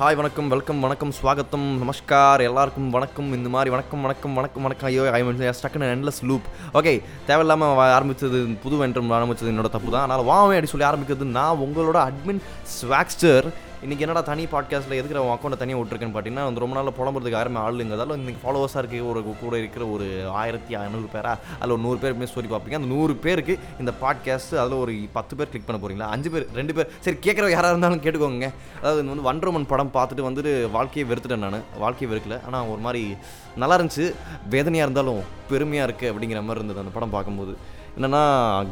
Hi வணக்கம் welcome வணக்கம் ஸ்வாகத்தம் நமஸ்கார் எல்லாருக்கும் வணக்கம் இந்த மாதிரி வணக்கம் வணக்கம் வணக்கம் வணக்கம். ஐயோ ஐ மீன் ஸ்டக்னு என்லெஸ் லூப் ஓகே தேவையில்லாமல் ஆரம்பித்தது புது வென்றம் ஆரம்பித்தது என்னோட தப்பு தான். அதனால் வாவே அப்படி சொல்லி ஆரம்பிக்கிறது நான் உங்களோட அட்மின் ஸ்வாக்ஸ்டர் இன்றைக்கி என்னடா தனி பாட்காஸ்ட்டில் எதுக்கு உன் அக்கௌண்ட்டை தனியாக விட்டுருக்குன்னு பார்த்தீங்கன்னா வந்து ரொம்ப நாள் புலம்புறதுக்கு யாருமே ஆள் இல்லைங்கிறதால இன்றைக்கி ஃபாலோவர்ஸாக இருக்க ஒரு கூட இருக்கிற ஒரு ஆயிரத்தி ஐநூறு பேரா அதில் ஒரு நூறு பேர் சொல்லி ஸ்டோரி பார்ப்பீங்க. அந்த நூறு பேருக்கு இந்த பாட்காஸ்ட் அதில் ஒரு பத்து பேர் கிளிக் பண்ண போகிறீங்களா அஞ்சு பேர் ரெண்டு பேர். சரி கேட்குற யாராக இருந்தாலும் கேட்டுக்கோங்க. அதாவது வந்து வண்டரமன் படம் பார்த்துட்டு வந்துட்டு வாழ்க்கையை வெறுத்துட்டேன் நான். வாழ்க்கையை வெறுக்கல. ஆனால் ஒரு மாதிரி நல்லா இருந்துச்சு. வேதனையாக இருந்தாலும் பெருமையாக இருக்குது அப்படிங்கிற மாதிரி இருந்தது அந்த படம் பார்க்கும்போது. என்னென்னா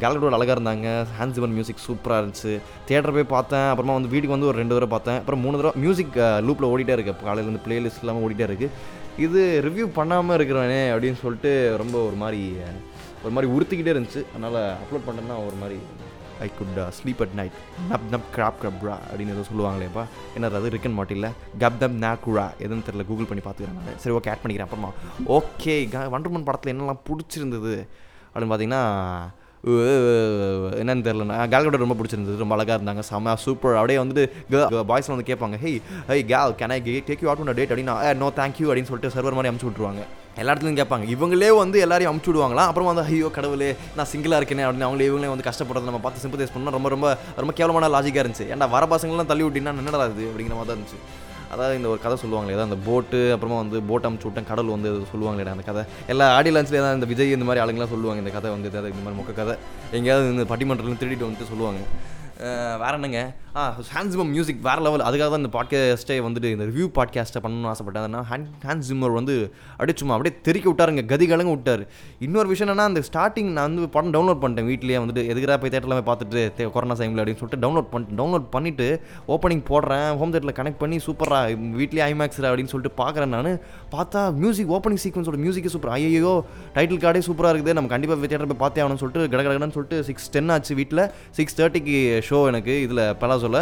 கேலரியோட அழகாக இருந்தாங்க. ஹேண்ட்ஸிமன் மியூசிக் சூப்பராக இருந்துச்சு. தேட்டர் போய் பார்த்தேன். அப்புறமா வந்து வீட்டுக்கு வந்து ஒரு ரெண்டு தடவை பார்த்தேன். அப்புறம் மூணு தடவை மியூசிக் லூப்பில் ஓடிட்டே இருக்கு. இப்போ காலையில் இருந்து பிளேலிஸ்ட் இல்லாமல் ஓடிட்டே இருக்குது இது ரிவ்யூ பண்ணாமல் இருக்கிறானே அப்படின்னு சொல்லிட்டு ரொம்ப ஒரு மாதிரி ஒரு மாதிரி உறுத்திக்கிட்டே இருந்துச்சு. அதனால் அப்லோட் பண்ணேன்னா ஒரு மாதிரி I good sleep at night நப் நப் கிராப் கிரப்ரா அப்படின்னு எதுவும் சொல்லுவாங்களேப்பா. என்ன அது? ரிக்கன் மாட்டில்ல கப் தப் நாக்குரா எதுன்னு தெரியல. கூகுள் பண்ணி பார்த்துக்கிறேன் சரி ஓகே ஆட் பண்ணிக்கிறேன். அப்புறமா. ஓகே வண்டர்மன் படத்தில் என்னெல்லாம் பிடிச்சிருந்தது? அப்படின்னு பார்த்தீங்கன்னா என்னன்னு தெரில கேல்கோட ரொம்ப பிடிச்சிருந்தது ரொம்ப அழகாக இருந்தாங்க செம்ம சூப்பர் அப்படியே வந்துட்டு பாய்ஸ்லாம் வந்து கேட்பாங்க hey hi girl can I take you out on date அப்படின்னா eh, நோ தேங்க்யூ அப்படின்னு சொல்லிட்டு சர்வர் மாதிரி அமுச்சு விட்ருவாங்க எல்லா இடத்துலையும் கேட்பாங்க. இவங்களே வந்து எல்லாரையும் அமுச்சு விடுவாங்களா? அப்புறம் வந்து ஐயோ கடவுளே நான் சிங்கிளாக இருக்கேனே அப்படின்னு அவங்களே இவங்களே வந்து கஷ்டப்படுறது நம்ம பார்த்து சிம்பத்தைஸ் பண்ணால் ரொம்ப ரொம்ப ரொம்ப கேவலமான லாஜிக்காக இருந்துச்சு. ஏன்னா வர பசங்களாம் தள்ளி விட்டினா என்னடா இது அப்படிங்கிற மாதிரி தான் இருந்துச்சு. அதாவது இந்த ஒரு கதை சொல்லுவாங்களே ஏதாவது அந்த போட்டு அப்புறமா வந்து போட் அமுச்சு விட்டேன் கடல் வந்து சொல்லுவாங்களே அந்த கதை. எல்லா ஆடியோ லான்ச்சில் ஏதாவது இந்த விஜய் இந்த மாதிரி ஆளுங்களாம் சொல்லுவாங்க இந்த கதை வந்து இந்த மாதிரி மொக்க கதை. எங்கேயாவது இந்த பட்டிமன்றத்தில் திருடிட்டு வந்துட்டு சொல்லுவாங்க. வேற என்னங்க ஆ ஹேண்ட்ஸிமம் மியூசிக் வேறு லெவல் அதுக்காக தான் இந்த பாட்காஸ்ட்டே வந்துட்டு இந்த ரிவ்யூ பாட்காஸ்ட்டை பண்ணணும்னு ஆசைப்பட்டேன். அதனால் ஹேண்ட் ஹேண்ட் ஜிம்மர் வந்து அப்படியே சும்மா அப்படியே தெறிக்க விட்டாருங்க. கதி கலங்க விட்டார். இன்னொரு விஷயம் என்னன்னா அந்த ஸ்டார்டிங் நான் வந்து படம் டவுன்லோட் பண்ணிட்டேன் வீட்லேயே. வந்துட்டு எதுக்குறா போய் தேட்டரில் போய் பார்த்துட்டு கொரோனா டைமில் அப்படின்னு சொல்லிட்டு டவுன்லோட் பண்ணிட்டு டவுன்லோட் பண்ணிவிட்டு ஓப்பனிங் போடுறேன். ஹோம் தேட்டரில் கனெக்ட் பண்ணி சூப்பராக வீட்லேயே ஐமேக்ஸ் அப்படின்னு சொல்லிட்டு பார்க்குறேன் நான். பார்த்தா மியூசிக் ஓப்பனிங் சீக்வன்ஸோட மியூசிக்கே சூப்பர் ஐயோ டைட்டில் கார்டே சூப்பராக இருக்குது. நம்ம கண்டிப்பாக தேட்டர் போய் பார்த்தே ஆகணும்னு சொல்லிட்டு கடகடன்னு சொல்லிட்டு சிக்ஸ் டென் ஆச்சு வீட்டில் சிக்ஸ் தேர்ட்டிக்கு ஷோ எனக்கு இதில் பலாசோவில்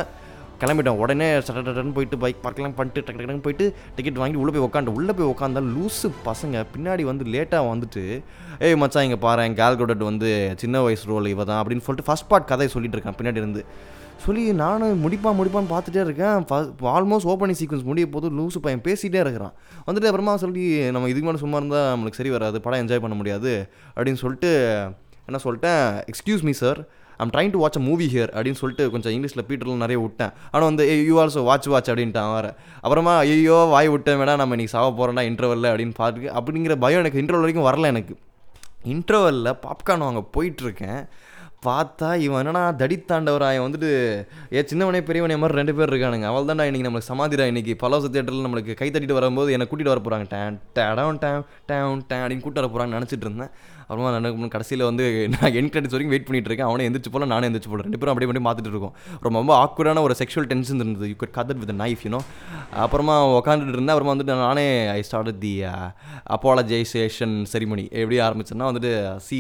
கிளம்பிட்டோம். உடனே சட்டன்னு போயிட்டு பைக் பார்க்கலாம் பண்ணிட்டு டக்கு டக்குன்னு போயிட்டு டிக்கெட் வாங்கி உள்ளே போய் உட்காந்து உள்ளே போய் உட்காந்தா லூஸு பசங்க. பின்னாடி வந்து லேட்டாக வந்துட்டு ஏய் மச்சான் இங்கே பாரு கேல் கோடட் வந்து சின்ன வயசு ரோல் இவ தான் அப்படின்னு சொல்லிட்டு ஃபஸ்ட் பார்ட் கதையை சொல்லிட்டு இருக்கேன் பின்னாடி இருந்து. சொல்லி நானும் முடிப்பான் முடிப்பான்னு பார்த்துட்டே இருக்கேன். ஆல்மோஸ்ட் ஓப்பனிங் சீக்வன்ஸ் முடிய போது லூஸு பையன் பேசிகிட்டே இருக்கிறான். வந்துட்டு அப்புறமா சொல்லி நம்ம இதுக்கு மேலே சும்மா இருந்தால் நம்மளுக்கு சரி வராது. படம் என்ஜாய் பண்ண முடியாது. அப்படின்னு சொல்லிட்டு என்ன சொல்லிட்டேன் excuse me sir I'm trying to watch a movie here அப்படின்னு சொல்லிட்டு கொஞ்சம் இங்கிலீஷில் பீட்டர்லாம் நிறைய விட்டேன். ஆனால் வந்து யூ ஆல்சோ வாட்ச் வாட்ச் அப்படின்ட்டான் வேறு அப்புறமா ஐயோ வாய் விட்டேன் வேணா நம்ம இன்றைக்கி சாவ போகிறோம்னா இன்டர்வலில் அப்படின்னு பார்த்துக்கு அப்படிங்கிற பயம் எனக்கு இன்டர்வல் வரைக்கும் வரல எனக்கு. இன்டர்வலில் பாப்கார்ன் வாங்க போயிட்டுருக்கேன். பார்த்தா இவன் என்னன்னா தடித்தாண்டவராயன் வந்துட்டு ஏ சின்னவனே பெரியவனே மாதிரி ரெண்டு பேர் இருக்கானுங்க. அவள் தான் இன்றைக்கி நம்மளுக்கு சமாதிரா இன்றைக்கி பலோச தேட்டரில் நம்மளுக்கு கை தட்டிட்டு வரும்போது என்னை கூட்டிகிட்டு வர போகிறாங்க டேன் டேன் டேம் டேன் டேன் அப்படின்னு கூட்டிட்டு வர போகிறாங்கன்னு நினச்சிட்டு இருந்தேன். அப்புறமா நான் கடைசியில் வந்து நான் என் கிரெடிட்ஸ் வரைக்கும் வெயிட் பண்ணிட்டு இருக்கேன். அவனே எந்திரிச்சு போல நானே எந்திரிச்சு போல ரெண்டு பேரும் அப்படியே பண்ணி பார்த்துட்டு இருக்கோம். ரொம்ப ரொம்ப ஒரு செக்ஷுவல் டென்ஷன் இருந்தது. You could cut that with knife you know அப்புறமா உட்காந்துட்டு இருந்தேன். அப்புறமா வந்துட்டு நானே ஐ ஸ்டார்ட் தி அப்பாலஜைசேஷன் செரிமனி எப்படி ஆரம்பிச்சேன்னா வந்துட்டு see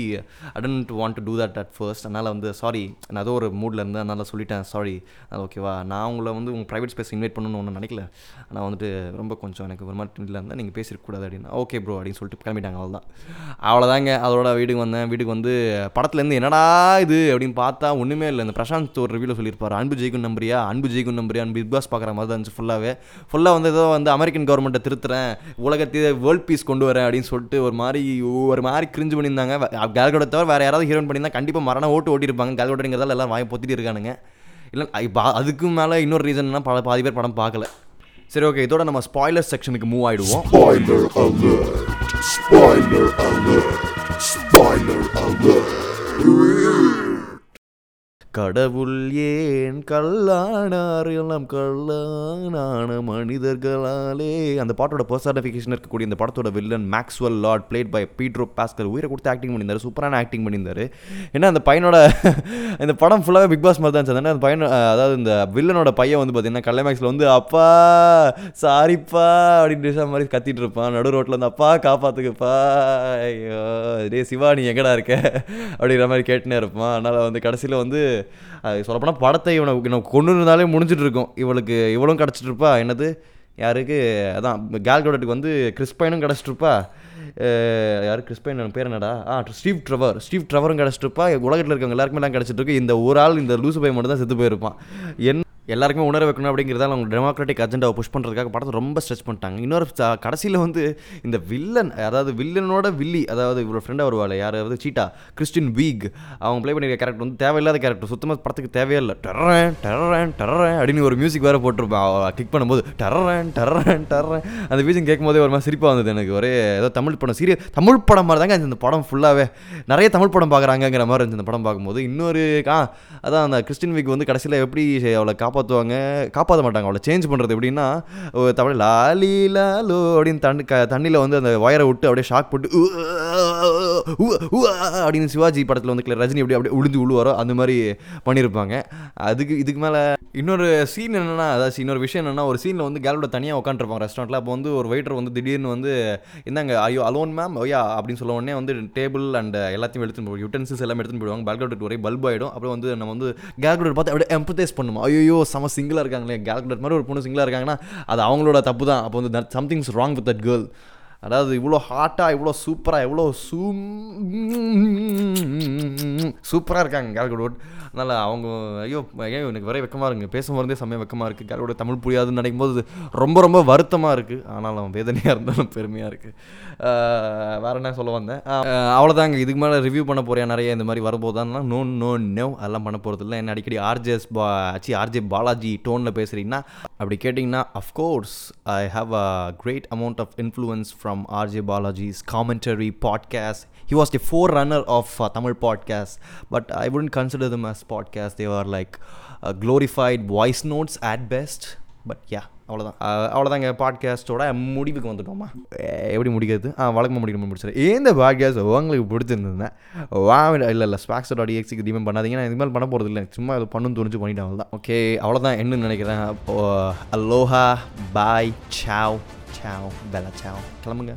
I don't want to do that at first அதனால் வந்து சாரி நான் ஏதோ ஒரு மூடில் இருந்தேன். அதனால் சொல்லிட்டேன் சாரி ஓகேவா நான் உங்களை வந்து உங்கள் ப்ரைவேட் ஸ்பேஸ் இன்வைட் பண்ணணும்னு ஒன்றும் நினைக்கல. ஆனால் வந்துட்டு ரொம்ப கொஞ்சம் எனக்கு ஒரு மாதிரி இல்லை இருந்தால் நீங்கள் பேசிருக்கக்கூடாது அப்படின்னா ஓகே ப்ரோ அப்படின்னு சொல்லிட்டு கிளம்பிட்டாங்க. அவ்வளோதான் அவ்வளோதாங்க அதோட வீட்டுக்கு வந்தேன். வீட்டுக்கு வந்து படத்துலேருந்து என்னடா இது அப்படின்னு பார்த்தா ஒன்றுமே இல்லை. இந்த பிரசாந்த் ஒரு ரிவியூவில் சொல்லியிருப்பார். அன்பு ஜெயிக்கும் நம்பரியா அன்பு ஜெயிக்கும் நம்புறியா? பிக் பாஸ் பார்க்குற மாதிரி தான் இருந்துச்சு ஃபுல்லாகவே ஃபுல்லாக வந்து ஏதோ வந்து அமெரிக்கன் கவர்மெண்ட்டை திருத்துறேன். உலகத்தையே வேர்ல்ட் பீஸ் கொண்டு வரேன் அப்படின்னு சொல்லிட்டு ஒரு மாதிரி ஒரு மாதிரி கிரிஞ்சு பண்ணியிருந்தாங்க. கேல்கோட தவிர வேறு யாராவது ஹீரோயின் பண்ணியிருந்தா கண்டிப்பாக மரணம் ஓட்டு ஓட்டியிருப்பாங்க. கேல்கோடங்கிறதால எல்லாம் வாய் பொத்திட்டு இருக்கானுங்க. இல்லை இப்போ அதுக்கு மேலே இன்னொரு ரீசன்னா பல பாதி பேர் படம் பார்க்கல. சரி ஓகே இதோட நம்ம ஸ்பாய்லர் செக்ஷனுக்கு மூவ் ஆகிடுவோம் Spoiler alert! கடவுள் ஏன் கல்லானார் எல்லாம் கல்லானான மனிதர்களாலே. அந்த பாட்டோட பர்சானிஃபிகேஷன் இருக்கக்கூடிய இந்த படத்தோட villain Maxwell Lord played by Pedro Pascal உயிரை கொடுத்து ஆக்டிங் பண்ணியிருந்தார் சூப்பரான ஆக்டிங் பண்ணியிருந்தார். ஏன்னா அந்த பையனோட இந்த படம் ஃபுல்லாகவே பிக் பாஸ் மாதிரி தான் இருந்துச்சு. அந்த பையன் அதாவது இந்த வில்லனோட பையன் வந்து பார்த்தீங்கன்னா கல்லைமேக்ஸில் வந்து அப்பா சாரிப்பா அப்படின்னு மாதிரி கத்திட்டு இருப்பான். நடு ரோட்டில் வந்து அப்பா காப்பாத்துக்குப்பா ஐயோ டே சிவா நீ எங்கடா இருக்க? அப்படிங்கிற மாதிரி கேட்டுனே இருப்பான். அதனால் வந்து கடைசியில் வந்து அது சொல்லப்போனால் படத்தை இவனை இவனை கொண்டு இருந்தாலே முடிஞ்சிட்டு இருக்கும் இவளுக்கு இவளும் கிடச்சிட்டு இருப்பா என்னது? யாருக்கு? அதான் கேல் கோடட்டுக்கு வந்து கிறிஸ்பைனும் கிடச்சிட்ருப்பா. யார்? கிறிஸ்பைன் பேர் என்னடா? ஆ ஸ்டீவ் ட்ரவர் ஸ்டீவ் ட்ரவரும் கிடச்சிட்ருப்பா. உலகத்தில் இருக்கவங்க எல்லாருக்குமே எல்லாம் கிடச்சிட்டு இருக்கு இந்த ஒரு ஆள் இந்த லூசு பை மட்டும் தான் செத்து போயிருப்பான். என்ன எல்லாருக்குமே உணர வைக்கணும் அப்படிங்கிறதால அவங்க டெமோக்ராட்டிக் அஜெண்டாவை புஷ் பண்ணுறதுக்காக படத்தை ரொம்ப ஸ்ட்ரெச் பண்ணிட்டாங்க. இன்னொரு கடைசியில் வந்து இந்த வில்லன் அதாவது வில்லனோட வில்லி அதாவது இவரோட ஃப்ரெண்டாக வருவாள் யாராவது சீட்டா? கிறிஸ்டின் வீக் அவங்க ப்ளே பண்ணிருக்க கேரக்டர் வந்து தேவையில்லாத கேரக்டர் சுத்தமாக படத்துக்கு தேவையே இல்லை. டர்றேன் டர்றேன் அப்படின்னு ஒரு மியூசிக் வேறு போட்டிருப்பேன். கிளிக் பண்ணும்போது டர்றேன் டர்றேன் டர்றேன் அந்த மியூசிக் கேட்கும்போதே ஒரு மாதிரி சிரிப்பாக வந்தது எனக்கு. ஒரே ஏதோ தமிழ் படம் சீரியஸ் தமிழ் படம் மாதிரி தாங்க இந்த படம் ஃபுல்லாகவே நிறைய தமிழ் படம் பார்க்குறாங்கங்கிற மாதிரி இருந்துச்சு இந்த படம் பார்க்கும்போது. இன்னொரு கா அதான் அந்த கிறிஸ்டின் வீக் வந்து கடைசியில் எப்படி அவளை காப்பாற்றுவாங்க காப்பாற்ற மாட்டாங்க அவளை. சேஞ்ச் பண்ணுறது எப்படின்னா ஒரு தமிழ் லாலி லாலோ அப்படின்னு தண்ணி க தண்ணியில் வந்து அந்த ஒயரை விட்டு அப்படியே ஷாக் போட்டு உ, உ, அப்படின்னு சிவாஜி படத்தில் வந்து ரஜினி எப்படி அப்படியே உளுந்து உழுவாரோ அந்த மாதிரி பண்ணியிருப்பாங்க அதுக்கு இதுக்கு மேலே இன்னொரு சீன் என்னென்னா அதாவது இன்னொரு விஷயம் என்னென்னா ஒரு சீனில் வந்து கேலோட தனியாக உட்காந்துருப்பாங்க ரெஸ்டாரண்ட்டில் அப்போ வந்து ஒரு வெயிட்டர் வந்து திடீர்னு வந்து என்னங்க ஐயோ அலோன் மேம் ஐயா அப்படின்னு சொல்ல உடனே வந்து டேபிள் அண்ட் எல்லாத்தையும் எடுத்துன்னு போய் யூட்டன்சில்ஸ் எல்லாமே எடுத்துன்னு போயிடுவாங்க. பல்கோட் ஒரே பல்ப் ஆகிடும் அப்புறம் வந்து நம்ம வந்து கேல்குலேட்டர் பார்த்து அப்படியே எம்பத்தைஸ் பண்ணுமா. ஐயோ செம சிங்கிளாக இருக்காங்களே கேல்குலேட் மாதிரி ஒரு பொண்ணு சிங்கிளாக இருக்காங்கன்னா அது அவங்களோட தப்பு தான் அப்போ வந்து somethings wrong with that girl அதாவது இவ்வளோ ஹாட்டாக இவ்வளோ சூப்பராக இவ்வளோ சூ சூப்பராக இருக்காங்க கேல்குடோட் அதனால் அவங்க ஐயோ ஐயோ எனக்கு வரைய வெக்கமாக இருக்குங்க. பேசும்போதே செம்மையாக வெக்கமாக இருக்குது கேல்குடோ தமிழ் புரியாதுன்னு நினைக்கும் போது ரொம்ப ரொம்ப வருத்தமாக இருக்குது ஆனாலும் வேதனையாக இருந்தாலும் பெருமையாக இருக்குது வேறு என்ன சொல்ல வந்தேன்? அவ்வளோதாங்க இதுக்கு மேலே ரிவ்யூ பண்ண போகிறேன் நிறைய இந்த மாதிரி வரப்போதான்னா நோ நோ நோ அதெல்லாம் பண்ண போகிறது இல்லை. என்ன அடிக்கடி ஆர்ஜேஎஸ் பா ஆர்ஜே பாலாஜி டோனில் பேசுகிறீங்கன்னா அப்படி கேட்டிங்கன்னா of course I have a great amount of influence from RJ Balaji's commentary podcast he was the forerunner of uh, Tamil podcast, but I wouldn't consider them as podcasts. They were like uh, glorified voice notes at best. But yeah அவ்வளோதான் அவ்வளோதாங்க பாட்காஸ்ட்டோட முடிவுக்கு வந்துட்டோமா அஹ் எப்படி முடிக்கிறது ஆ வழக்கமாக முடிக்கணும் முடிச்சிரு இந்த podcast உங்களுக்கு பிடிச்சிருந்ததுன்னா வா இல்லை இல்லை ஸ்பாக்ஸோட எக்ஸிக்கு தீபம் பண்ணாதீங்க நான் இதுக்கு மேலே பண்ண போகிறது இல்லை சும்மா இது பண்ணணும்னு தோணுச்சு பண்ணிட்டேன் அவ்வளோதான் ஓகே அவ்வளோதான் என்னன்னு நினைக்கிறேன் aloha bye ciao ciao bella ciao கிளம்புங்க